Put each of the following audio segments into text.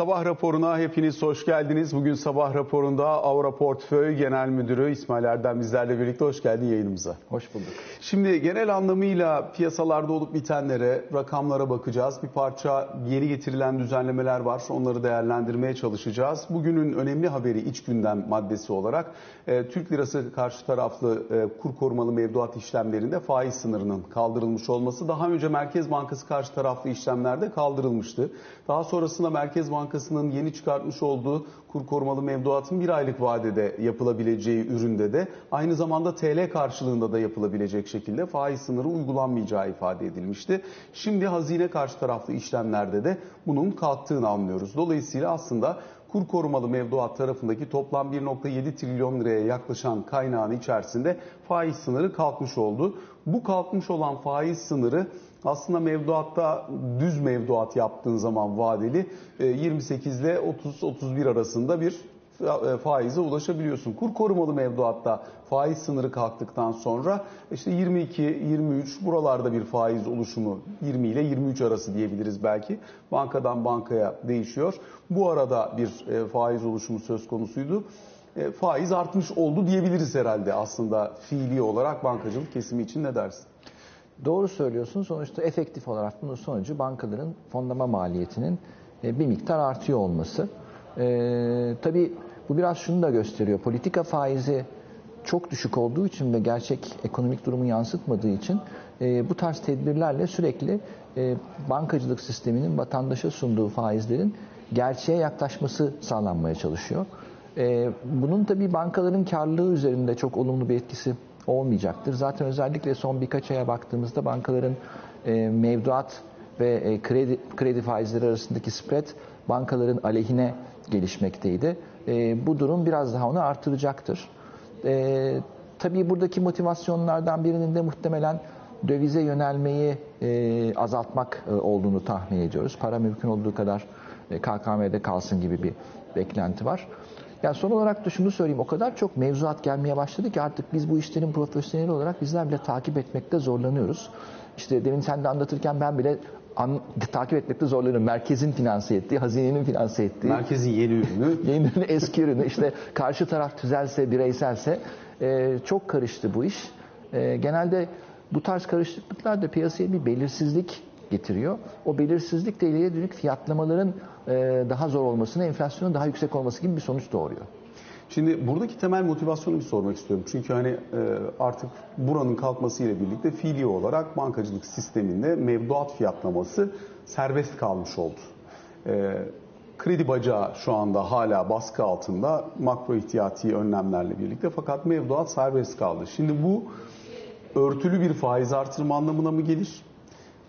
Sabah raporuna hepiniz hoş geldiniz. Bugün sabah raporunda Avra Portföy Genel Müdürü İsmail Erdem bizlerle birlikte hoş geldin yayınımıza. Hoş bulduk. Şimdi genel anlamıyla piyasalarda olup bitenlere, rakamlara bakacağız. Bir parça yeni getirilen düzenlemeler var. Onları değerlendirmeye çalışacağız. Bugünün önemli haberi iç gündem maddesi olarak e, Türk lirası karşı taraflı e, kur korumalı mevduat işlemlerinde faiz sınırının kaldırılmış olması. Daha önce Merkez Bankası karşı taraflı işlemlerde kaldırılmıştı. Daha sonrasında Merkez Bankası'nın yeni çıkartmış olduğu kur korumalı mevduatın bir aylık vadede yapılabileceği üründe de aynı zamanda TL karşılığında da yapılabilecek şekilde faiz sınırı uygulanmayacağı ifade edilmişti. Şimdi hazine karşı taraflı işlemlerde de bunun kalktığını anlıyoruz. Dolayısıyla aslında kur korumalı mevduat tarafındaki toplam 1.7 trilyon liraya yaklaşan kaynağın içerisinde faiz sınırı kalkmış oldu. Bu kalkmış olan faiz sınırı aslında mevduatta düz mevduat yaptığın zaman vadeli 28 ile 30-31 arasında bir faize ulaşabiliyorsun. Kur korumalı mevduatta faiz sınırı kalktıktan sonra işte 22, 23 buralarda bir faiz oluşumu 20 ile 23 arası diyebiliriz belki. Bankadan bankaya değişiyor. Bu arada bir faiz oluşumu söz konusuydu. Faiz artmış oldu diyebiliriz herhalde aslında fiili olarak bankacılık kesimi için ne dersin? Doğru söylüyorsun. Sonuçta efektif olarak bunun sonucu bankaların fonlama maliyetinin bir miktar artıyor olması. Ee, tabii bu biraz şunu da gösteriyor. Politika faizi çok düşük olduğu için ve gerçek ekonomik durumu yansıtmadığı için e, bu tarz tedbirlerle sürekli e, bankacılık sisteminin vatandaşa sunduğu faizlerin gerçeğe yaklaşması sağlanmaya çalışıyor. E, bunun tabii bankaların karlılığı üzerinde çok olumlu bir etkisi olmayacaktır. Zaten özellikle son birkaç aya baktığımızda bankaların e, mevduat ve e, kredi kredi faizleri arasındaki spread bankaların aleyhine gelişmekteydi. E, bu durum biraz daha onu artıracaktır. E, tabii buradaki motivasyonlardan birinin de muhtemelen dövize yönelmeyi e, azaltmak e, olduğunu tahmin ediyoruz. Para mümkün olduğu kadar e, KKM'de kalsın gibi bir beklenti var. Yani son olarak da şunu söyleyeyim. O kadar çok mevzuat gelmeye başladı ki artık biz bu işlerin profesyoneli olarak bizler bile takip etmekte zorlanıyoruz. İşte demin sen de anlatırken ben bile an, takip etmekte zorlanıyorum. Merkezin finanse ettiği, hazinenin finanse ettiği. Merkezin yeni ürünü. yeni ürünü, eski ürünü. İşte karşı taraf tüzelse, bireyselse e, çok karıştı bu iş. E, genelde bu tarz karışıklıklar da piyasaya bir belirsizlik getiriyor. O belirsizlik de ileriye dönük fiyatlamaların e, daha zor olmasına, enflasyonun daha yüksek olması gibi bir sonuç doğuruyor. Şimdi buradaki temel motivasyonu bir sormak istiyorum. Çünkü hani artık buranın kalkmasıyla birlikte fiili olarak bankacılık sisteminde mevduat fiyatlaması serbest kalmış oldu. Kredi bacağı şu anda hala baskı altında makro ihtiyati önlemlerle birlikte fakat mevduat serbest kaldı. Şimdi bu örtülü bir faiz artırma anlamına mı gelir?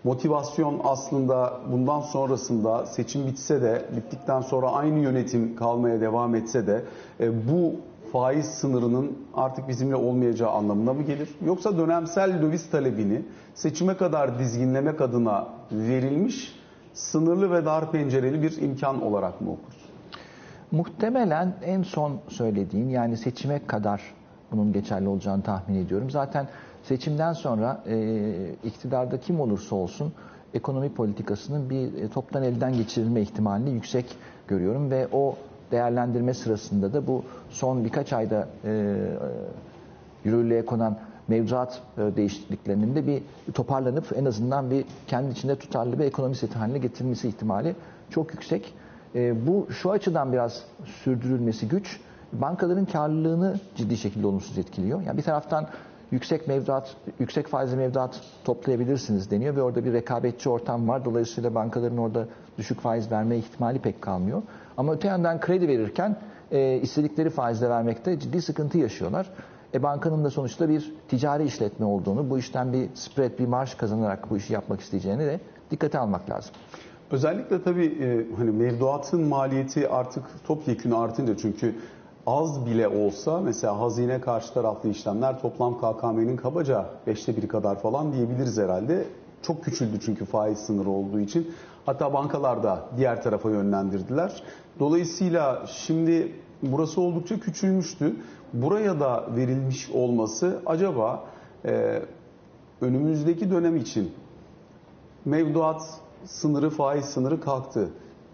Motivasyon aslında bundan sonrasında seçim bitse de bittikten sonra aynı yönetim kalmaya devam etse de e, bu faiz sınırının artık bizimle olmayacağı anlamına mı gelir? Yoksa dönemsel döviz talebini seçime kadar dizginlemek adına verilmiş sınırlı ve dar pencereli bir imkan olarak mı okuruz? Muhtemelen en son söylediğin yani seçime kadar bunun geçerli olacağını tahmin ediyorum. Zaten seçimden sonra e, iktidarda kim olursa olsun ekonomi politikasının bir e, toptan elden geçirilme ihtimalini yüksek görüyorum ve o değerlendirme sırasında da bu son birkaç ayda e, yürürlüğe konan mevzuat e, değişikliklerinin de bir toparlanıp en azından bir kendi içinde tutarlı bir ekonomi seti haline getirilmesi ihtimali çok yüksek. E, bu şu açıdan biraz sürdürülmesi güç. Bankaların karlılığını ciddi şekilde olumsuz etkiliyor. Yani bir taraftan yüksek mevduat, yüksek faizli mevduat toplayabilirsiniz deniyor ve orada bir rekabetçi ortam var. Dolayısıyla bankaların orada düşük faiz verme ihtimali pek kalmıyor. Ama öte yandan kredi verirken e, istedikleri faizle vermekte ciddi sıkıntı yaşıyorlar. E bankanın da sonuçta bir ticari işletme olduğunu, bu işten bir spread, bir marş kazanarak bu işi yapmak isteyeceğini de dikkate almak lazım. Özellikle tabii e, hani mevduatın maliyeti artık topyekün artınca çünkü az bile olsa mesela hazine karşı taraflı işlemler toplam KKM'nin kabaca beşte biri kadar falan diyebiliriz herhalde. Çok küçüldü çünkü faiz sınırı olduğu için. Hatta bankalar da diğer tarafa yönlendirdiler. Dolayısıyla şimdi burası oldukça küçülmüştü. Buraya da verilmiş olması acaba e, önümüzdeki dönem için mevduat sınırı, faiz sınırı kalktı.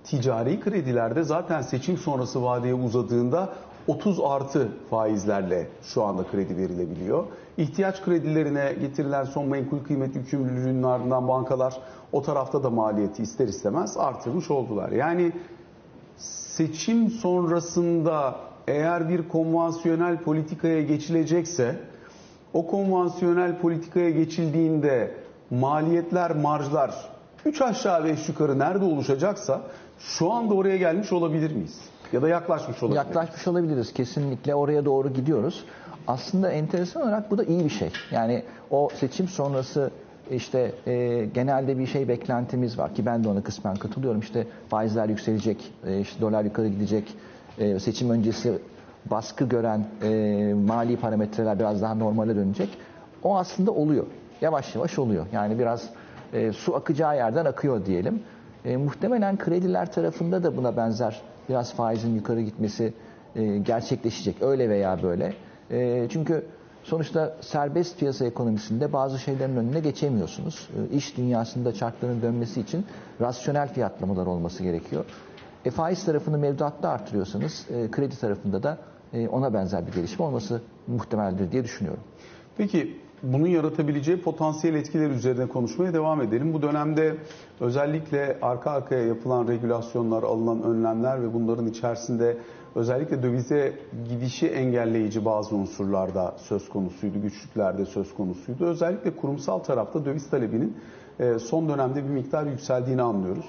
ticari kredilerde zaten seçim sonrası vadeye uzadığında 30 artı faizlerle şu anda kredi verilebiliyor. İhtiyaç kredilerine getirilen son menkul kıymet yükümlülüğünün ardından bankalar o tarafta da maliyeti ister istemez artırmış oldular. Yani seçim sonrasında eğer bir konvansiyonel politikaya geçilecekse o konvansiyonel politikaya geçildiğinde maliyetler, marjlar 3 aşağı 5 yukarı nerede oluşacaksa şu anda oraya gelmiş olabilir miyiz? Ya da yaklaşmış olabilir Yaklaşmış olabiliriz. Kesinlikle oraya doğru gidiyoruz. Aslında enteresan olarak bu da iyi bir şey. Yani o seçim sonrası işte e, genelde bir şey beklentimiz var ki ben de ona kısmen katılıyorum. İşte faizler yükselecek, e, işte dolar yukarı gidecek, e, seçim öncesi baskı gören e, mali parametreler biraz daha normale dönecek. O aslında oluyor. Yavaş yavaş oluyor. Yani biraz e, su akacağı yerden akıyor diyelim. E, muhtemelen krediler tarafında da buna benzer biraz faizin yukarı gitmesi e, gerçekleşecek. Öyle veya böyle. E, çünkü sonuçta serbest piyasa ekonomisinde bazı şeylerin önüne geçemiyorsunuz. E, iş dünyasında çarkların dönmesi için rasyonel fiyatlamalar olması gerekiyor. E, faiz tarafını mevduatta artırıyorsanız e, kredi tarafında da e, ona benzer bir gelişme olması muhtemeldir diye düşünüyorum. Peki bunun yaratabileceği potansiyel etkiler üzerine konuşmaya devam edelim. Bu dönemde özellikle arka arkaya yapılan regülasyonlar, alınan önlemler ve bunların içerisinde özellikle dövize gidişi engelleyici bazı unsurlarda söz konusuydu, güçlüklerde söz konusuydu. Özellikle kurumsal tarafta döviz talebinin e, son dönemde bir miktar yükseldiğini anlıyoruz.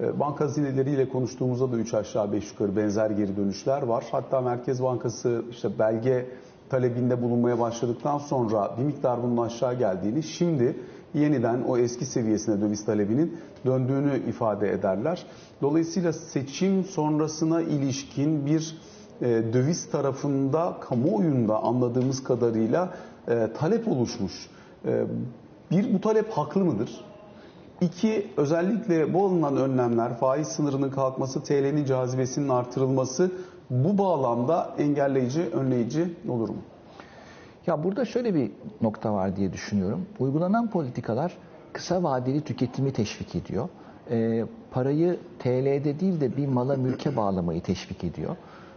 E, banka hazineleriyle konuştuğumuzda da 3 aşağı 5 yukarı benzer geri dönüşler var. Hatta Merkez Bankası işte belge talebinde bulunmaya başladıktan sonra bir miktar bunun aşağı geldiğini, şimdi yeniden o eski seviyesine döviz talebinin döndüğünü ifade ederler. Dolayısıyla seçim sonrasına ilişkin bir e, döviz tarafında kamuoyunda anladığımız kadarıyla e, talep oluşmuş. E, bir bu talep haklı mıdır? İki, özellikle bu alınan önlemler, faiz sınırının kalkması, TL'nin cazibesinin artırılması bu bağlamda engelleyici, önleyici olur mu? Ya burada şöyle bir nokta var diye düşünüyorum. Uygulanan politikalar kısa vadeli tüketimi teşvik ediyor. E, parayı TL'de değil de bir mala mülke bağlamayı teşvik ediyor.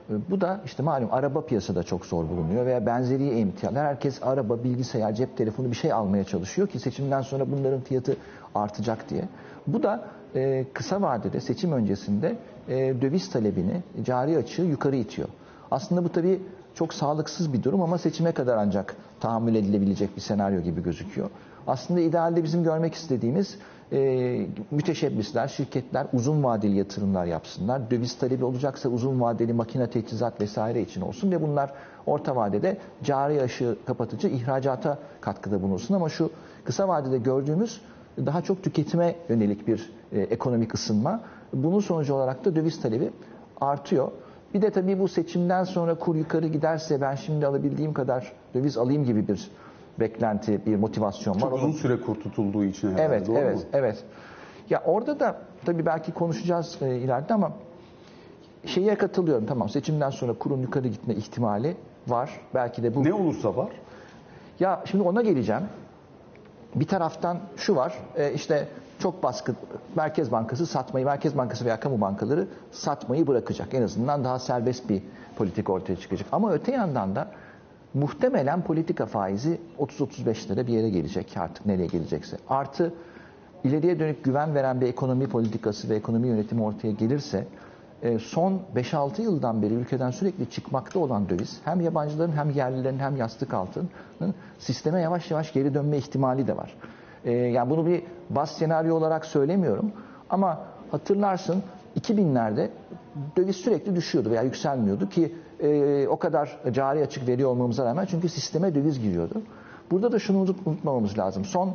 E, bu da işte malum araba piyasada çok zor bulunuyor veya benzeri emtialar. Herkes araba, bilgisayar, cep telefonu bir şey almaya çalışıyor ki seçimden sonra bunların fiyatı artacak diye. Bu da e, kısa vadede seçim öncesinde e, döviz talebini, cari açığı yukarı itiyor. Aslında bu tabii çok sağlıksız bir durum ama seçime kadar ancak tahammül edilebilecek bir senaryo gibi gözüküyor. Aslında idealde bizim görmek istediğimiz e, müteşebbisler, şirketler uzun vadeli yatırımlar yapsınlar. Döviz talebi olacaksa uzun vadeli makine teçhizat vesaire için olsun ve bunlar orta vadede cari aşı kapatıcı ihracata katkıda bulunsun. Ama şu kısa vadede gördüğümüz daha çok tüketime yönelik bir e, ekonomik ısınma. Bunun sonucu olarak da döviz talebi artıyor. Bir de tabii bu seçimden sonra kur yukarı giderse ben şimdi alabildiğim kadar döviz alayım gibi bir beklenti, bir motivasyon Çok var. uzun süre kur tutulduğu için herhalde, Evet, doğru evet, mu? evet. Ya orada da tabii belki konuşacağız e, ileride ama şeye katılıyorum. Tamam seçimden sonra kurun yukarı gitme ihtimali var. Belki de bu Ne olursa var. ya şimdi ona geleceğim. Bir taraftan şu var, e, işte çok baskı, Merkez Bankası satmayı, Merkez Bankası veya kamu bankaları satmayı bırakacak. En azından daha serbest bir politik ortaya çıkacak. Ama öte yandan da muhtemelen politika faizi 30-35 lira bir yere gelecek artık nereye gelecekse. Artı ileriye dönük güven veren bir ekonomi politikası ve ekonomi yönetimi ortaya gelirse son 5-6 yıldan beri ülkeden sürekli çıkmakta olan döviz hem yabancıların hem yerlilerin hem yastık altının sisteme yavaş yavaş geri dönme ihtimali de var. E, yani bunu bir bas senaryo olarak söylemiyorum ama hatırlarsın 2000'lerde döviz sürekli düşüyordu veya yükselmiyordu ki e, o kadar cari açık veriyor olmamıza rağmen çünkü sisteme döviz giriyordu. Burada da şunu unutmamamız lazım. Son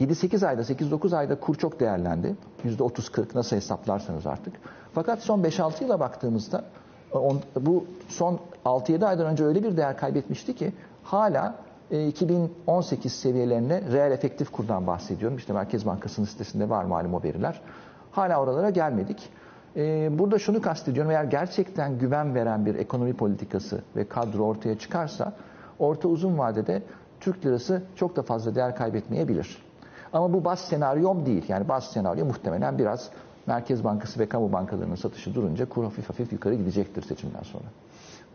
7-8 ayda, 8-9 ayda kur çok değerlendi. %30-40 nasıl hesaplarsanız artık. Fakat son 5-6 yıla baktığımızda on, bu son 6-7 aydan önce öyle bir değer kaybetmişti ki hala e, 2018 seviyelerine reel efektif kurdan bahsediyorum. İşte Merkez Bankası'nın sitesinde var malum o veriler. Hala oralara gelmedik. E, burada şunu kastediyorum. Eğer gerçekten güven veren bir ekonomi politikası ve kadro ortaya çıkarsa orta uzun vadede Türk lirası çok da fazla değer kaybetmeyebilir. Ama bu baz senaryom değil. Yani baz senaryo muhtemelen biraz Merkez Bankası ve kamu bankalarının satışı durunca kur hafif hafif yukarı gidecektir seçimden sonra.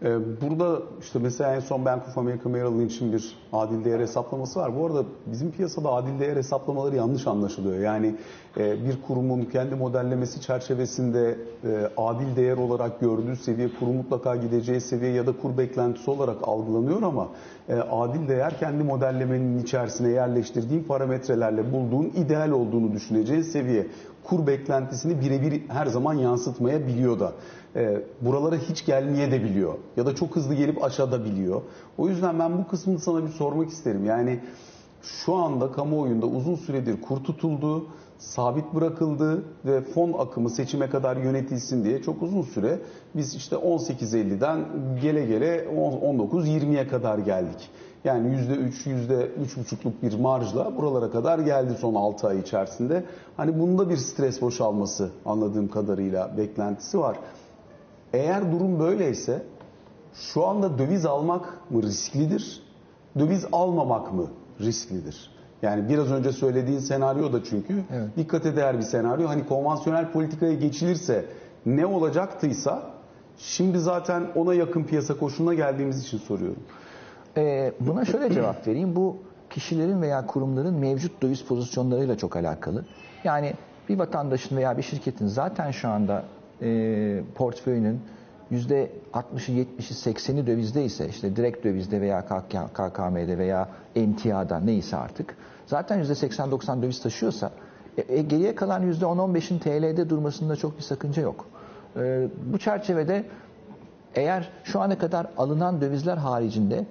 Ee, burada işte mesela en son Bank of America Merrill Lynch'in bir adil değer hesaplaması var. Bu arada bizim piyasada adil değer hesaplamaları yanlış anlaşılıyor. Yani e, bir kurumun kendi modellemesi çerçevesinde e, adil değer olarak gördüğü seviye kurun mutlaka gideceği seviye ya da kur beklentisi olarak algılanıyor ama e, adil değer kendi modellemenin içerisine yerleştirdiğin parametrelerle bulduğun ideal olduğunu düşüneceğin seviye kur beklentisini birebir her zaman yansıtmayabiliyor da. E, buralara hiç gelmeye de biliyor. Ya da çok hızlı gelip aşağıda biliyor. O yüzden ben bu kısmını sana bir sormak isterim. Yani şu anda kamuoyunda uzun süredir kur tutuldu, sabit bırakıldı ve fon akımı seçime kadar yönetilsin diye çok uzun süre biz işte 18.50'den gele gele 19-20'ye kadar geldik. Yani %3, %3,5'luk bir marjla buralara kadar geldi son 6 ay içerisinde. Hani bunda bir stres boşalması anladığım kadarıyla beklentisi var. Eğer durum böyleyse şu anda döviz almak mı risklidir? Döviz almamak mı risklidir? Yani biraz önce söylediğin senaryo da çünkü evet. dikkate değer bir senaryo. Hani konvansiyonel politikaya geçilirse ne olacaktıysa şimdi zaten ona yakın piyasa koşuluna geldiğimiz için soruyorum. Ee, buna şöyle cevap vereyim. Bu kişilerin veya kurumların mevcut döviz pozisyonlarıyla çok alakalı. Yani bir vatandaşın veya bir şirketin zaten şu anda e, portföyünün %60'ı, 70'i, 80'i dövizde ise işte direkt dövizde veya KKM'de veya emtiada neyse artık zaten %80-90 döviz taşıyorsa e, e, geriye kalan %10-15'in TL'de durmasında çok bir sakınca yok. E, bu çerçevede eğer şu ana kadar alınan dövizler haricinde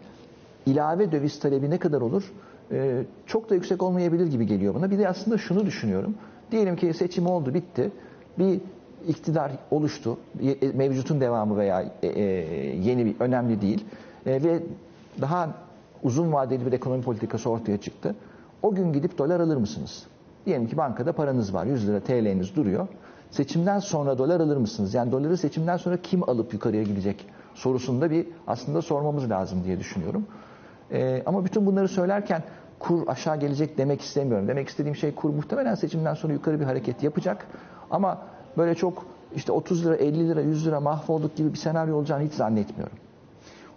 ilave döviz talebi ne kadar olur? E, çok da yüksek olmayabilir gibi geliyor bana. Bir de aslında şunu düşünüyorum. Diyelim ki seçim oldu, bitti. Bir iktidar oluştu. E, mevcutun devamı veya e, e, yeni bir önemli değil. Ve daha uzun vadeli bir ekonomi politikası ortaya çıktı. O gün gidip dolar alır mısınız? Diyelim ki bankada paranız var. 100 lira TL'niz duruyor. Seçimden sonra dolar alır mısınız? Yani doları seçimden sonra kim alıp yukarıya gidecek sorusunda bir aslında sormamız lazım diye düşünüyorum. Ee, ama bütün bunları söylerken kur aşağı gelecek demek istemiyorum. Demek istediğim şey kur muhtemelen seçimden sonra yukarı bir hareket yapacak. Ama böyle çok işte 30 lira, 50 lira, 100 lira mahvolduk gibi bir senaryo olacağını hiç zannetmiyorum.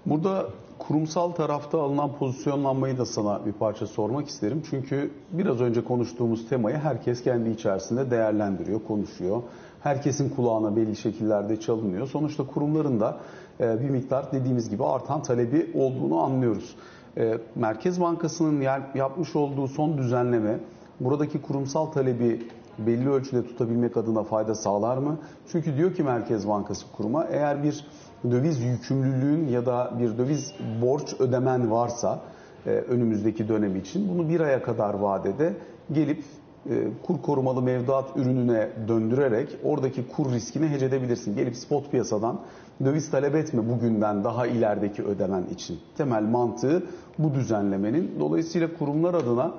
Burada kurumsal tarafta alınan pozisyonlanmayı da sana bir parça sormak isterim. Çünkü biraz önce konuştuğumuz temayı herkes kendi içerisinde değerlendiriyor, konuşuyor. Herkesin kulağına belli şekillerde çalınıyor. Sonuçta kurumların da e, bir miktar dediğimiz gibi artan talebi olduğunu anlıyoruz. E, Merkez Bankası'nın yapmış olduğu son düzenleme buradaki kurumsal talebi belli ölçüde tutabilmek adına fayda sağlar mı? Çünkü diyor ki Merkez Bankası kuruma eğer bir döviz yükümlülüğün ya da bir döviz borç ödemen varsa e, önümüzdeki dönem için bunu bir aya kadar vadede gelip e, kur korumalı mevduat ürününe döndürerek oradaki kur riskini hecedebilirsin. Gelip spot piyasadan döviz talep etme bugünden daha ilerideki ödemen için. Temel mantığı bu düzenlemenin. Dolayısıyla kurumlar adına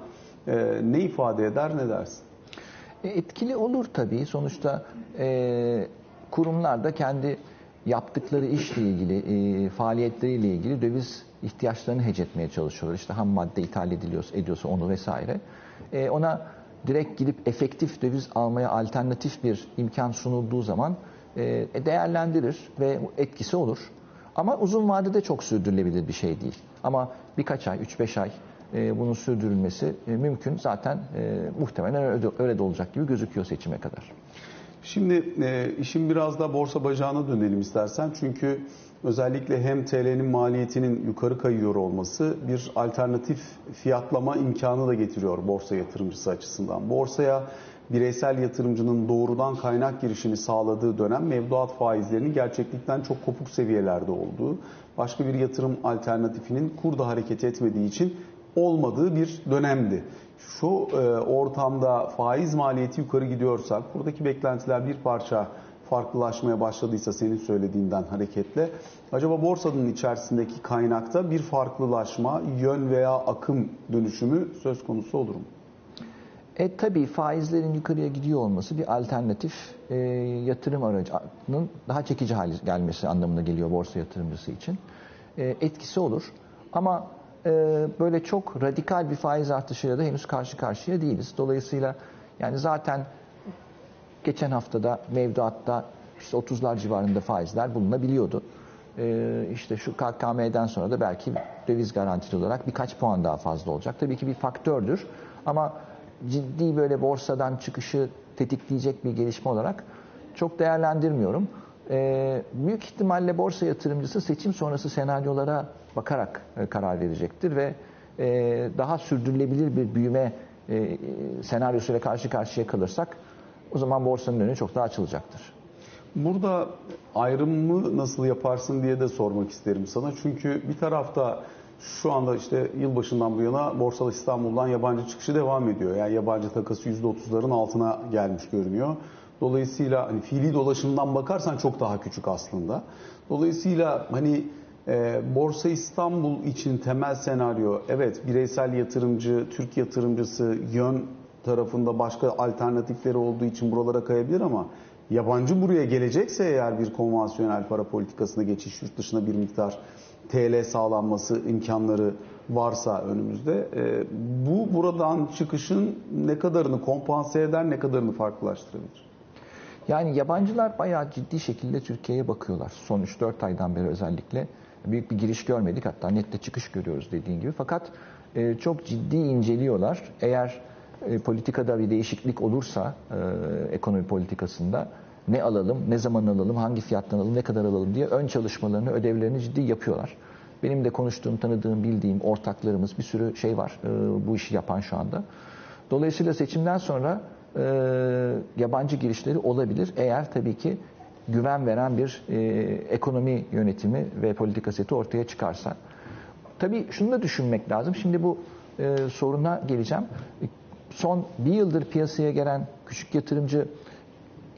e, ne ifade eder ne dersin? E, etkili olur tabii. Sonuçta e, kurumlar da kendi yaptıkları işle ilgili, e, faaliyetleriyle ilgili döviz ihtiyaçlarını hece etmeye çalışıyorlar. İşte ham madde ithal ediliyorsa, ediyorsa onu vesaire. E, ona direkt gidip efektif döviz almaya alternatif bir imkan sunulduğu zaman e, değerlendirir ve etkisi olur. Ama uzun vadede çok sürdürülebilir bir şey değil. Ama birkaç ay, 3-5 ay e, bunun sürdürülmesi e, mümkün. Zaten muhtemelen öyle, öyle de olacak gibi gözüküyor seçime kadar. Şimdi e, işin biraz da borsa bacağına dönelim istersen. Çünkü özellikle hem TL'nin maliyetinin yukarı kayıyor olması bir alternatif fiyatlama imkanı da getiriyor borsa yatırımcısı açısından. Borsaya bireysel yatırımcının doğrudan kaynak girişini sağladığı dönem mevduat faizlerinin gerçeklikten çok kopuk seviyelerde olduğu, başka bir yatırım alternatifinin kurda hareket etmediği için olmadığı bir dönemdi. Şu e, ortamda faiz maliyeti yukarı gidiyorsak, buradaki beklentiler bir parça farklılaşmaya başladıysa senin söylediğinden hareketle, acaba borsanın içerisindeki kaynakta bir farklılaşma, yön veya akım dönüşümü söz konusu olur mu? E tabii faizlerin yukarıya gidiyor olması bir alternatif e, yatırım aracının daha çekici hale gelmesi anlamına geliyor borsa yatırımcısı için. E, etkisi olur. Ama e, böyle çok radikal bir faiz artışıyla da henüz karşı karşıya değiliz. Dolayısıyla yani zaten geçen haftada mevduatta işte 30'lar civarında faizler bulunabiliyordu. Ee, işte şu KKM'den sonra da belki döviz garantili olarak birkaç puan daha fazla olacak. Tabii ki bir faktördür ama ciddi böyle borsadan çıkışı tetikleyecek bir gelişme olarak çok değerlendirmiyorum. Ee, büyük ihtimalle borsa yatırımcısı seçim sonrası senaryolara bakarak e, karar verecektir ve e, daha sürdürülebilir bir büyüme e, senaryosuyla karşı karşıya kalırsak o zaman borsanın önü çok daha açılacaktır. Burada ayrımı nasıl yaparsın diye de sormak isterim sana. Çünkü bir tarafta şu anda işte yılbaşından bu yana Borsal İstanbul'dan yabancı çıkışı devam ediyor. Yani yabancı takası %30'ların altına gelmiş görünüyor. Dolayısıyla hani fiili dolaşımdan bakarsan çok daha küçük aslında. Dolayısıyla hani e, Borsa İstanbul için temel senaryo evet bireysel yatırımcı, Türk yatırımcısı yön tarafında başka alternatifleri olduğu için buralara kayabilir ama yabancı buraya gelecekse eğer bir konvansiyonel para politikasına geçiş yurt dışına bir miktar TL sağlanması imkanları varsa önümüzde e, bu buradan çıkışın ne kadarını kompanse eder ne kadarını farklılaştırabilir? Yani yabancılar bayağı ciddi şekilde Türkiye'ye bakıyorlar. Son 3-4 aydan beri özellikle büyük bir giriş görmedik. Hatta nette çıkış görüyoruz dediğin gibi. Fakat e, çok ciddi inceliyorlar. Eğer e, politikada bir değişiklik olursa e, ekonomi politikasında ne alalım, ne zaman alalım, hangi fiyattan alalım, ne kadar alalım diye ön çalışmalarını, ödevlerini ciddi yapıyorlar. Benim de konuştuğum, tanıdığım, bildiğim ortaklarımız bir sürü şey var e, bu işi yapan şu anda. Dolayısıyla seçimden sonra e, yabancı girişleri olabilir. Eğer tabii ki güven veren bir e, ekonomi yönetimi ve politika seti ortaya çıkarsa. Tabii şunu da düşünmek lazım. Şimdi bu e, soruna geleceğim. Son bir yıldır piyasaya gelen küçük yatırımcı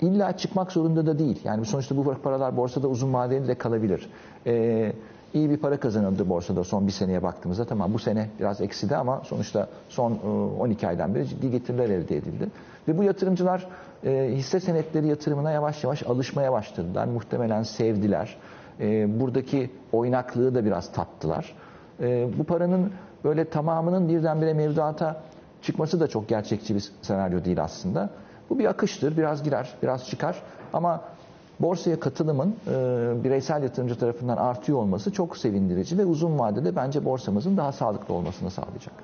illa çıkmak zorunda da değil. Yani sonuçta bu paralar borsada uzun vadeli de kalabilir. Ee, iyi bir para kazanıldı borsada son bir seneye baktığımızda. Tamam bu sene biraz eksidi ama sonuçta son 12 e, aydan beri ciddi getiriler elde edildi. Ve bu yatırımcılar e, hisse senetleri yatırımına yavaş yavaş alışmaya başladılar. Muhtemelen sevdiler. E, buradaki oynaklığı da biraz tattılar. E, bu paranın böyle tamamının birdenbire mevduata çıkması da çok gerçekçi bir senaryo değil aslında. Bu bir akıştır. Biraz girer, biraz çıkar. Ama borsaya katılımın e, bireysel yatırımcı tarafından artıyor olması çok sevindirici ve uzun vadede bence borsamızın daha sağlıklı olmasını sağlayacak.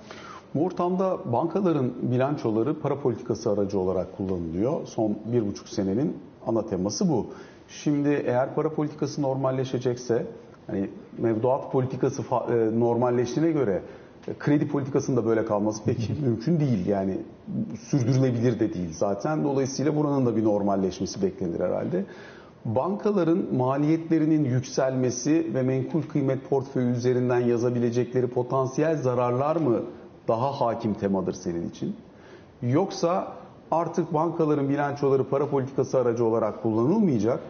Bu ortamda bankaların bilançoları para politikası aracı olarak kullanılıyor. Son bir buçuk senenin ana teması bu. Şimdi eğer para politikası normalleşecekse, hani mevduat politikası e, normalleştiğine göre kredi politikasında böyle kalması pek mümkün değil. Yani sürdürülebilir de değil zaten. Dolayısıyla buranın da bir normalleşmesi beklenir herhalde. Bankaların maliyetlerinin yükselmesi ve menkul kıymet portföyü üzerinden yazabilecekleri potansiyel zararlar mı daha hakim temadır senin için? Yoksa artık bankaların bilançoları para politikası aracı olarak kullanılmayacak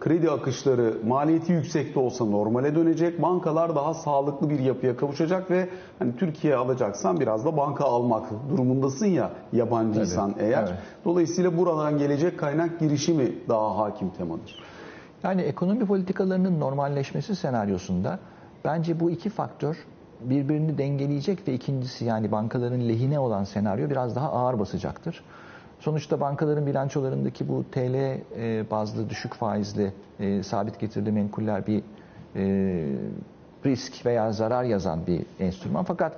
kredi akışları maliyeti yüksek de olsa normale dönecek. Bankalar daha sağlıklı bir yapıya kavuşacak ve hani Türkiye alacaksan biraz da banka almak durumundasın ya yabancıysan Tabii, eğer. Evet. Dolayısıyla buradan gelecek kaynak girişimi daha hakim temadır. Yani ekonomi politikalarının normalleşmesi senaryosunda bence bu iki faktör birbirini dengeleyecek ve ikincisi yani bankaların lehine olan senaryo biraz daha ağır basacaktır. Sonuçta bankaların bilançolarındaki bu TL e, bazlı düşük faizli e, sabit getirili menkuller bir e, risk veya zarar yazan bir enstrüman. Fakat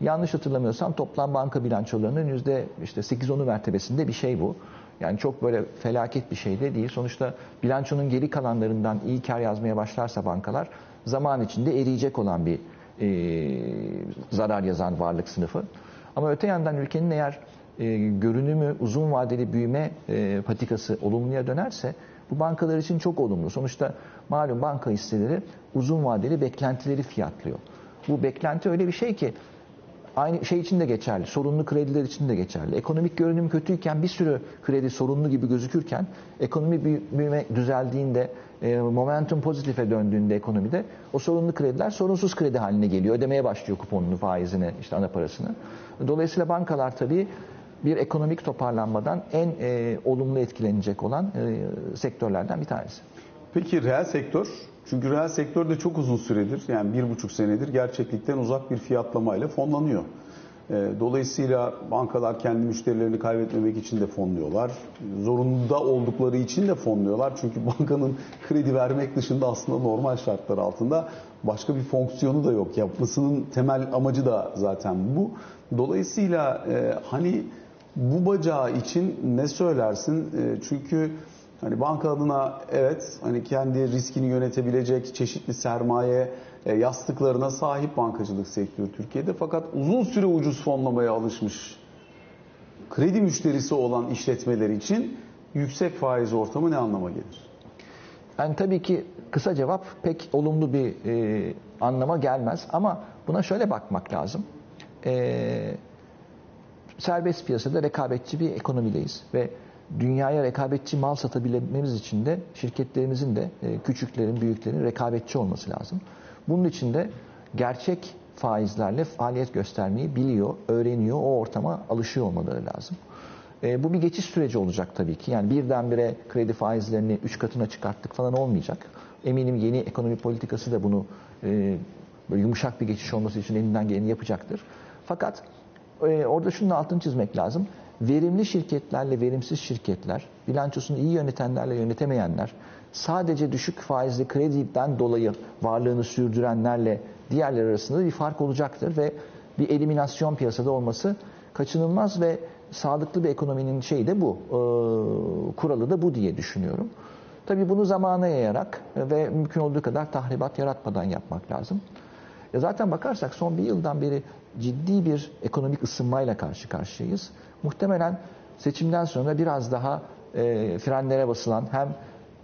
yanlış hatırlamıyorsam toplam banka bilançolarının yüzde işte 8-10'u mertebesinde bir şey bu. Yani çok böyle felaket bir şey de değil. Sonuçta bilançonun geri kalanlarından iyi kar yazmaya başlarsa bankalar zaman içinde eriyecek olan bir e, zarar yazan varlık sınıfı. Ama öte yandan ülkenin eğer e, görünümü uzun vadeli büyüme e, patikası olumluya dönerse bu bankalar için çok olumlu. Sonuçta malum banka hisseleri uzun vadeli beklentileri fiyatlıyor. Bu beklenti öyle bir şey ki aynı şey için de geçerli. Sorunlu krediler için de geçerli. Ekonomik görünüm kötüyken bir sürü kredi sorunlu gibi gözükürken ekonomi büyüme düzeldiğinde e, momentum pozitife döndüğünde ekonomide o sorunlu krediler sorunsuz kredi haline geliyor. Ödemeye başlıyor kuponunu, faizini, işte ana parasını. Dolayısıyla bankalar tabii bir ekonomik toparlanmadan en e, olumlu etkilenecek olan e, sektörlerden bir tanesi. Peki reel sektör? Çünkü reel sektör de çok uzun süredir yani bir buçuk senedir gerçeklikten uzak bir fiyatlamayla fonlanıyor. E, dolayısıyla bankalar kendi müşterilerini kaybetmemek için de fonluyorlar. Zorunda oldukları için de fonluyorlar. Çünkü bankanın kredi vermek dışında aslında normal şartlar altında başka bir fonksiyonu da yok. Yapmasının temel amacı da zaten bu. Dolayısıyla e, hani bu bacağı için ne söylersin? E, çünkü hani banka adına evet hani kendi riskini yönetebilecek çeşitli sermaye e, yastıklarına sahip bankacılık sektörü Türkiye'de fakat uzun süre ucuz fonlamaya alışmış kredi müşterisi olan işletmeler için yüksek faiz ortamı ne anlama gelir? Yani tabii ki kısa cevap pek olumlu bir e, anlama gelmez ama buna şöyle bakmak lazım. E, serbest piyasada rekabetçi bir ekonomideyiz ve dünyaya rekabetçi mal satabilmemiz için de şirketlerimizin de e, küçüklerin, büyüklerin rekabetçi olması lazım. Bunun için de gerçek faizlerle faaliyet göstermeyi biliyor, öğreniyor, o ortama alışıyor olmaları lazım. E, bu bir geçiş süreci olacak tabii ki. Yani birdenbire kredi faizlerini üç katına çıkarttık falan olmayacak. Eminim yeni ekonomi politikası da bunu e, böyle yumuşak bir geçiş olması için elinden geleni yapacaktır. Fakat e, orada şunun altını çizmek lazım. Verimli şirketlerle verimsiz şirketler, bilançosunu iyi yönetenlerle yönetemeyenler, sadece düşük faizli krediden dolayı varlığını sürdürenlerle diğerleri arasında bir fark olacaktır ve bir eliminasyon piyasada olması kaçınılmaz ve sağlıklı bir ekonominin şeyi de bu, e, kuralı da bu diye düşünüyorum. Tabii bunu zamana yayarak ve mümkün olduğu kadar tahribat yaratmadan yapmak lazım. Ya zaten bakarsak son bir yıldan beri ciddi bir ekonomik ısınmayla karşı karşıyayız. Muhtemelen seçimden sonra biraz daha e, frenlere basılan hem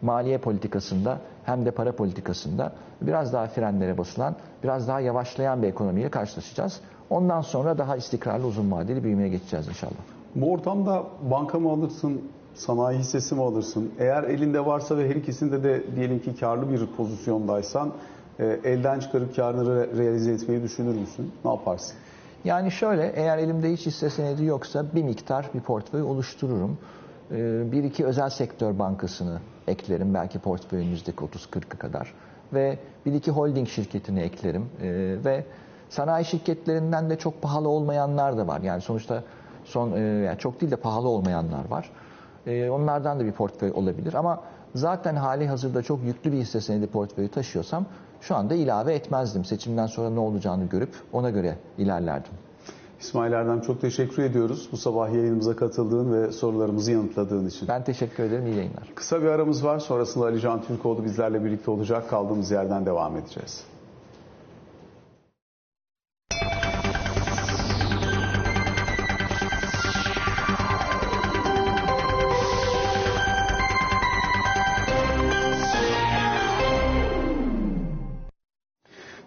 maliye politikasında hem de para politikasında biraz daha frenlere basılan, biraz daha yavaşlayan bir ekonomiyle karşılaşacağız. Ondan sonra daha istikrarlı uzun vadeli büyümeye geçeceğiz inşallah. Bu ortamda banka mı alırsın, sanayi hissesi mi alırsın? Eğer elinde varsa ve her ikisinde de diyelim ki karlı bir pozisyondaysan elden çıkarıp karını realize etmeyi düşünür müsün? Ne yaparsın? Yani şöyle eğer elimde hiç hisse senedi yoksa bir miktar bir portföy oluştururum. E, bir iki özel sektör bankasını eklerim belki portföyümüzdeki 30-40'ı kadar. Ve bir iki holding şirketini eklerim. E, ve sanayi şirketlerinden de çok pahalı olmayanlar da var. Yani sonuçta son yani çok değil de pahalı olmayanlar var. Onlardan da bir portföy olabilir ama zaten hali hazırda çok yüklü bir hisse senedi portföyü taşıyorsam şu anda ilave etmezdim. Seçimden sonra ne olacağını görüp ona göre ilerlerdim. İsmail Erdem çok teşekkür ediyoruz bu sabah yayınımıza katıldığın ve sorularımızı yanıtladığın için. Ben teşekkür ederim. İyi yayınlar. Kısa bir aramız var. Sonrasında Ali Can Türkoğlu bizlerle birlikte olacak. Kaldığımız yerden devam edeceğiz.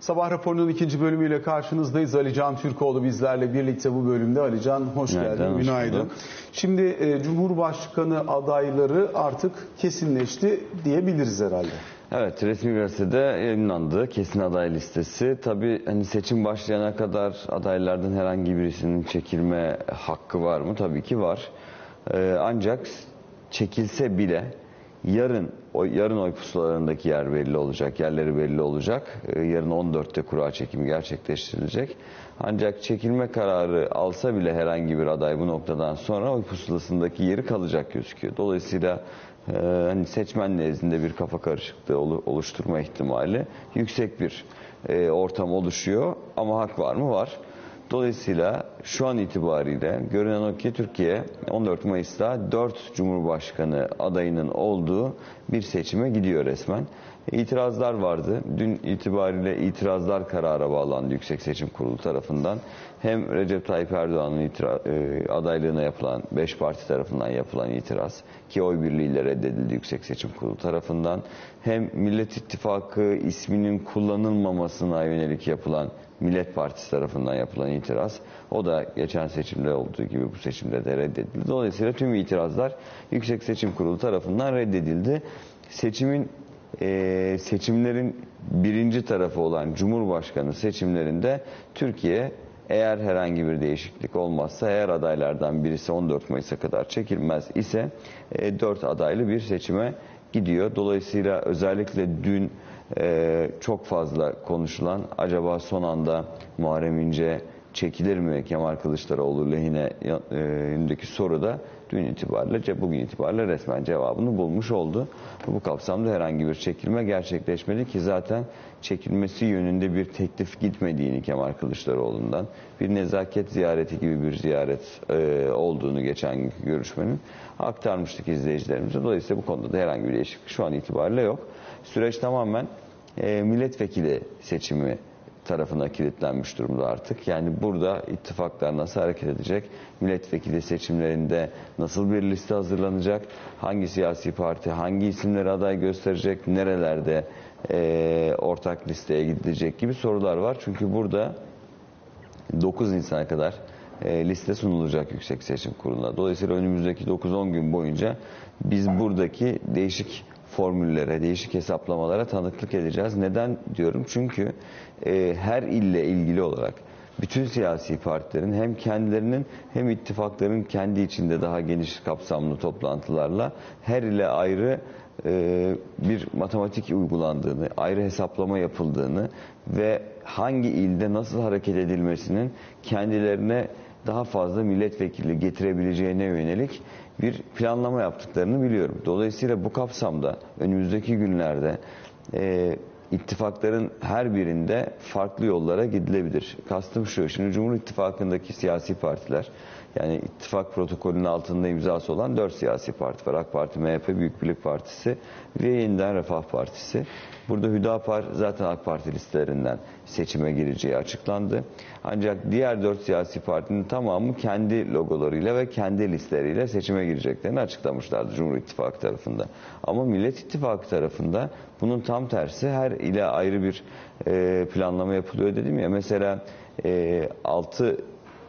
Sabah raporunun ikinci bölümüyle karşınızdayız. Ali Can Türkoğlu bizlerle birlikte bu bölümde. Ali Can hoş geldin. hoş Günaydın. bulduk. Şimdi e, Cumhurbaşkanı adayları artık kesinleşti diyebiliriz herhalde. Evet resmi gazetede yayınlandı kesin aday listesi. Tabii hani seçim başlayana kadar adaylardan herhangi birisinin çekilme hakkı var mı? Tabii ki var. Ee, ancak çekilse bile yarın o yarın oy pusulalarındaki yer belli olacak, yerleri belli olacak. Ee, yarın 14'te kura çekimi gerçekleştirilecek. Ancak çekilme kararı alsa bile herhangi bir aday bu noktadan sonra oy pusulasındaki yeri kalacak gözüküyor. Dolayısıyla e, hani seçmen nezdinde bir kafa karışıklığı olu- oluşturma ihtimali yüksek bir e, ortam oluşuyor. Ama hak var mı? Var. Dolayısıyla şu an itibariyle görünen o ki Türkiye 14 Mayıs'ta 4 Cumhurbaşkanı adayının olduğu bir seçime gidiyor resmen. İtirazlar vardı. Dün itibariyle itirazlar karara bağlandı Yüksek Seçim Kurulu tarafından. Hem Recep Tayyip Erdoğan'ın e, adaylığına yapılan 5 parti tarafından yapılan itiraz ki oy birliğiyle reddedildi Yüksek Seçim Kurulu tarafından. Hem Millet İttifakı isminin kullanılmamasına yönelik yapılan Millet Partisi tarafından yapılan itiraz. O da geçen seçimde olduğu gibi bu seçimde de reddedildi. Dolayısıyla tüm itirazlar Yüksek Seçim Kurulu tarafından reddedildi. Seçimin e, seçimlerin birinci tarafı olan Cumhurbaşkanı seçimlerinde Türkiye eğer herhangi bir değişiklik olmazsa eğer adaylardan birisi 14 Mayıs'a kadar çekilmez ise 4 adaylı bir seçime gidiyor. Dolayısıyla özellikle dün e, çok fazla konuşulan acaba son anda Muharrem İnce çekilir mi Kemal Kılıçdaroğlu lehine e, yönündeki soru da dün itibariyle, bugün itibariyle resmen cevabını bulmuş oldu. Bu kapsamda herhangi bir çekilme gerçekleşmedi ki zaten çekilmesi yönünde bir teklif gitmediğini Kemal Kılıçdaroğlu'ndan, bir nezaket ziyareti gibi bir ziyaret e, olduğunu geçen günkü görüşmenin aktarmıştık izleyicilerimize. Dolayısıyla bu konuda da herhangi bir değişiklik şu an itibariyle yok. Süreç tamamen e, milletvekili seçimi tarafına kilitlenmiş durumda artık. Yani burada ittifaklar nasıl hareket edecek? Milletvekili seçimlerinde nasıl bir liste hazırlanacak? Hangi siyasi parti hangi isimleri aday gösterecek? Nerelerde e, ortak listeye gidilecek gibi sorular var. Çünkü burada 9 insana kadar e, liste sunulacak Yüksek Seçim Kurulu'na. Dolayısıyla önümüzdeki 9-10 gün boyunca biz buradaki değişik formüllere, değişik hesaplamalara tanıklık edeceğiz. Neden diyorum? Çünkü e, her ille ilgili olarak bütün siyasi partilerin hem kendilerinin hem ittifakların kendi içinde daha geniş kapsamlı toplantılarla her ile ayrı e, bir matematik uygulandığını, ayrı hesaplama yapıldığını ve hangi ilde nasıl hareket edilmesinin kendilerine daha fazla milletvekili getirebileceğine yönelik bir planlama yaptıklarını biliyorum. Dolayısıyla bu kapsamda önümüzdeki günlerde e, ittifakların her birinde farklı yollara gidilebilir. Kastım şu, şimdi Cumhur İttifakı'ndaki siyasi partiler, yani ittifak protokolünün altında imzası olan dört siyasi parti var. AK Parti, MHP, Büyük Birlik Partisi ve Yeniden Refah Partisi. Burada Hüdapar zaten AK Parti listelerinden seçime gireceği açıklandı. Ancak diğer dört siyasi partinin tamamı kendi logolarıyla ve kendi listeleriyle seçime gireceklerini açıklamışlardı Cumhur İttifakı tarafında. Ama Millet İttifakı tarafında bunun tam tersi her ile ayrı bir e, planlama yapılıyor dedim ya. Mesela e, 6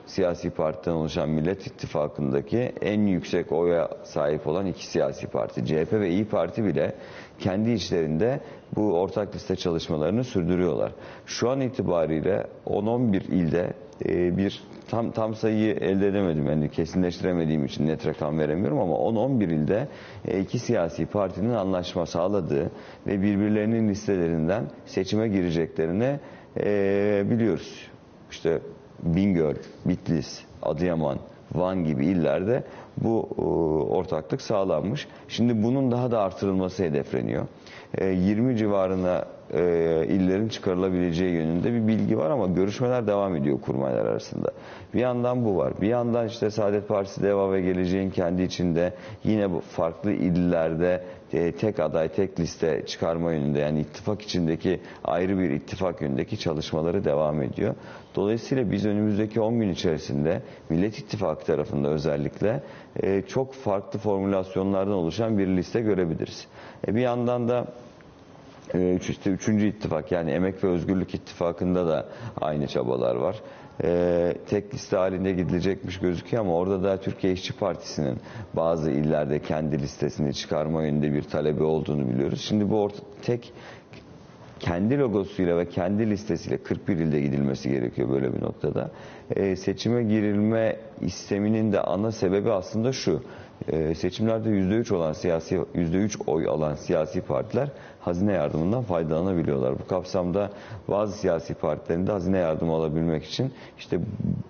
siyasi partiden oluşan Millet İttifakı'ndaki en yüksek oya sahip olan iki siyasi parti CHP ve İyi Parti bile kendi içlerinde bu ortak liste çalışmalarını sürdürüyorlar. Şu an itibariyle 10-11 ilde e, bir tam tam sayıyı elde edemedim. Yani kesinleştiremediğim için net rakam veremiyorum ama 10-11 ilde e, iki siyasi partinin anlaşma sağladığı ve birbirlerinin listelerinden seçime gireceklerini e, biliyoruz. İşte Bingöl, Bitlis, Adıyaman, Van gibi illerde bu e, ortaklık sağlanmış. Şimdi bunun daha da artırılması hedefleniyor. 20 e, civarına e, illerin çıkarılabileceği yönünde bir bilgi var ama görüşmeler devam ediyor kurmaylar arasında. Bir yandan bu var. Bir yandan işte Saadet Partisi Deva ve Geleceğin kendi içinde yine bu farklı illerde tek aday, tek liste çıkarma yönünde yani ittifak içindeki ayrı bir ittifak yönündeki çalışmaları devam ediyor. Dolayısıyla biz önümüzdeki 10 gün içerisinde Millet İttifakı tarafında özellikle e, çok farklı formülasyonlardan oluşan bir liste görebiliriz. E, bir yandan da e, işte üçüncü ittifak yani Emek ve Özgürlük İttifakı'nda da aynı çabalar var. Ee, tek liste halinde gidilecekmiş gözüküyor ama orada da Türkiye İşçi Partisi'nin bazı illerde kendi listesini çıkarma yönünde bir talebi olduğunu biliyoruz. Şimdi bu orta, tek kendi logosuyla ve kendi listesiyle 41 ilde gidilmesi gerekiyor böyle bir noktada. Ee, seçime girilme isteminin de ana sebebi aslında şu. Ee, seçimlerde %3 olan siyasi %3 oy alan siyasi partiler hazine yardımından faydalanabiliyorlar. Bu kapsamda bazı siyasi partilerin de hazine yardımı alabilmek için işte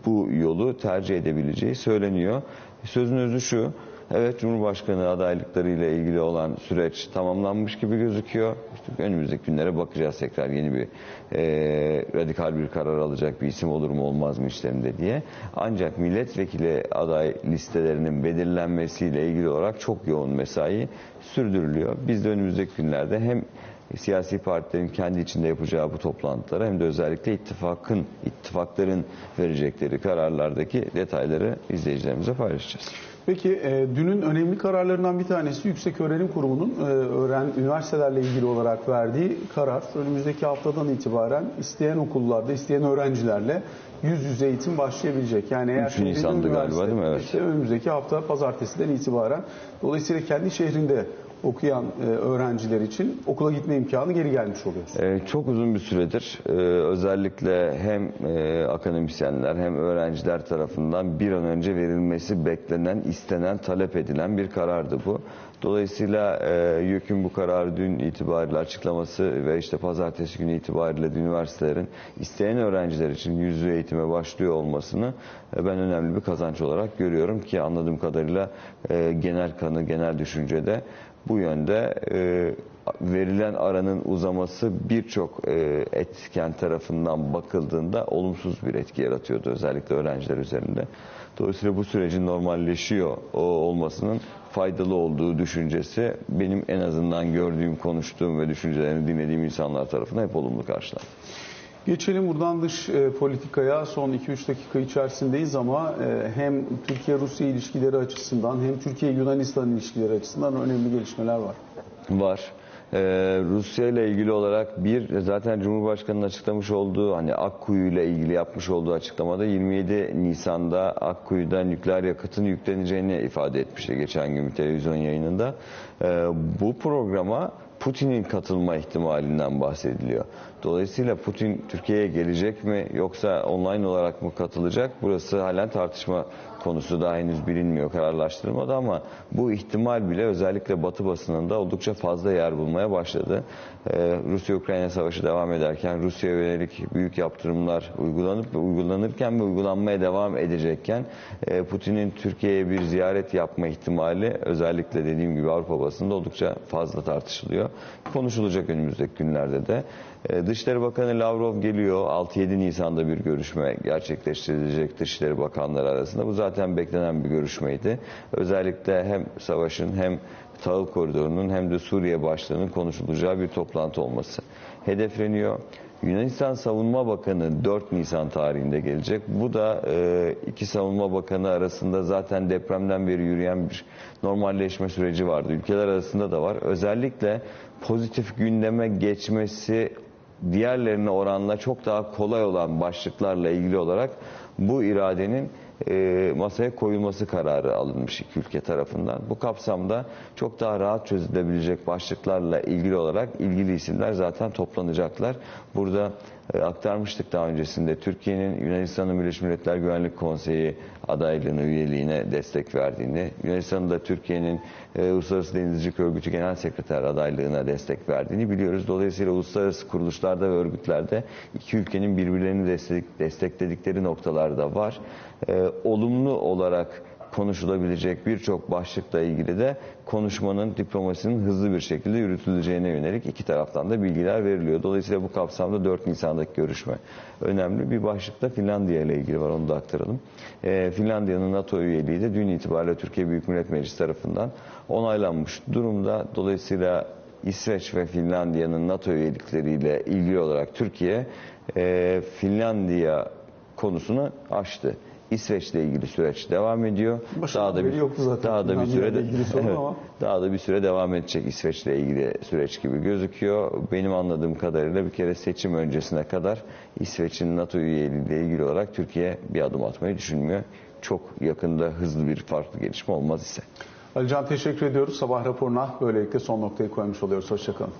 bu yolu tercih edebileceği söyleniyor. Sözün özü şu. Evet Cumhurbaşkanı adaylıkları ile ilgili olan süreç tamamlanmış gibi gözüküyor. İşte önümüzdeki günlere bakacağız tekrar yeni bir e, radikal bir karar alacak bir isim olur mu olmaz mı işlerinde diye. Ancak milletvekili aday listelerinin belirlenmesiyle ilgili olarak çok yoğun mesai sürdürülüyor. Biz de önümüzdeki günlerde hem siyasi partilerin kendi içinde yapacağı bu toplantılara hem de özellikle ittifakın, ittifakların verecekleri kararlardaki detayları izleyicilerimize paylaşacağız. Peki e, dünün önemli kararlarından bir tanesi Yüksek Öğrenim Kurumu'nun e, öğren üniversitelerle ilgili olarak verdiği karar. Önümüzdeki haftadan itibaren isteyen okullarda, isteyen öğrencilerle yüz yüze eğitim başlayabilecek. Yani eğer 3 Nisan'da galiba değil mi? Evet. Işte önümüzdeki hafta pazartesiden itibaren dolayısıyla kendi şehrinde okuyan e, öğrenciler için okula gitme imkanı geri gelmiş oluyor. Ee, çok uzun bir süredir e, özellikle hem e, akademisyenler hem öğrenciler tarafından bir an önce verilmesi beklenen, istenen, talep edilen bir karardı bu. Dolayısıyla e, YÖK'ün bu kararı dün itibariyle açıklaması ve işte pazartesi günü itibariyle üniversitelerin isteyen öğrenciler için yüzlü eğitime başlıyor olmasını e, ben önemli bir kazanç olarak görüyorum ki anladığım kadarıyla e, genel kanı, genel düşüncede bu yönde e, verilen aranın uzaması birçok e, etken tarafından bakıldığında olumsuz bir etki yaratıyordu özellikle öğrenciler üzerinde. Dolayısıyla bu sürecin normalleşiyor olmasının faydalı olduğu düşüncesi benim en azından gördüğüm, konuştuğum ve düşüncelerini dinlediğim insanlar tarafından hep olumlu karşılandı. Geçelim buradan dış e, politikaya. Son 2-3 dakika içerisindeyiz ama e, hem Türkiye-Rusya ilişkileri açısından hem Türkiye-Yunanistan ilişkileri açısından önemli gelişmeler var. Var. Ee, Rusya ile ilgili olarak bir zaten Cumhurbaşkanı'nın açıklamış olduğu hani Akkuyu ile ilgili yapmış olduğu açıklamada 27 Nisan'da Akkuyu'da nükleer yakıtın yükleneceğini ifade etmişti geçen gün bir televizyon yayınında. Ee, bu programa Putin'in katılma ihtimalinden bahsediliyor. Dolayısıyla Putin Türkiye'ye gelecek mi yoksa online olarak mı katılacak? Burası halen tartışma konusu daha henüz bilinmiyor, kararlaştırılmadı ama bu ihtimal bile özellikle Batı basınında oldukça fazla yer bulmaya başladı. Ee, Rusya-Ukrayna savaşı devam ederken Rusya'ya yönelik büyük yaptırımlar uygulanıp uygulanırken ve uygulanmaya devam edecekken e, Putin'in Türkiye'ye bir ziyaret yapma ihtimali özellikle dediğim gibi Avrupa basında oldukça fazla tartışılıyor. Konuşulacak önümüzdeki günlerde de. Ee, Dışişleri Bakanı Lavrov geliyor. 6-7 Nisan'da bir görüşme gerçekleştirilecek Dışişleri Bakanları arasında. Bu zaten beklenen bir görüşmeydi. Özellikle hem savaşın hem tahıl koridorunun hem de Suriye başlığının konuşulacağı bir toplantı olması hedefleniyor. Yunanistan Savunma Bakanı 4 Nisan tarihinde gelecek. Bu da e, iki savunma bakanı arasında zaten depremden beri yürüyen bir normalleşme süreci vardı. Ülkeler arasında da var. Özellikle pozitif gündeme geçmesi diğerlerine oranla çok daha kolay olan başlıklarla ilgili olarak bu iradenin e, masaya koyulması kararı alınmış iki ülke tarafından. Bu kapsamda çok daha rahat çözülebilecek başlıklarla ilgili olarak ilgili isimler zaten toplanacaklar. Burada e, aktarmıştık daha öncesinde Türkiye'nin Yunanistan'ın Birleşmiş Milletler Güvenlik Konseyi adaylığına, üyeliğine destek verdiğini, Yunanistan'ın da Türkiye'nin e, Uluslararası Denizcilik Örgütü Genel Sekreter adaylığına destek verdiğini biliyoruz. Dolayısıyla uluslararası kuruluşlarda ve örgütlerde iki ülkenin birbirlerini destek, destekledikleri noktalarda var. E, olumlu olarak konuşulabilecek birçok başlıkla ilgili de konuşmanın, diplomasinin hızlı bir şekilde yürütüleceğine yönelik iki taraftan da bilgiler veriliyor. Dolayısıyla bu kapsamda 4 Nisan'daki görüşme önemli. Bir başlıkta Finlandiya ile ilgili var, onu da aktaralım. Ee, Finlandiya'nın NATO üyeliği de dün itibariyle Türkiye Büyük Millet Meclisi tarafından onaylanmış durumda. Dolayısıyla İsveç ve Finlandiya'nın NATO üyelikleriyle ilgili olarak Türkiye e, Finlandiya konusunu açtı. İsveç'le ilgili süreç devam ediyor. Başından daha da bir yoktu zaten daha da bir sorun Evet, ama. daha da bir süre devam edecek İsveç'le ilgili süreç gibi gözüküyor. Benim anladığım kadarıyla bir kere seçim öncesine kadar İsveç'in NATO üyeliğiyle ilgili olarak Türkiye bir adım atmayı düşünmüyor. Çok yakında hızlı bir farklı gelişme olmaz ise. Alican teşekkür ediyoruz. Sabah raporuna böylelikle son noktayı koymuş oluyoruz. Hoşçakalın.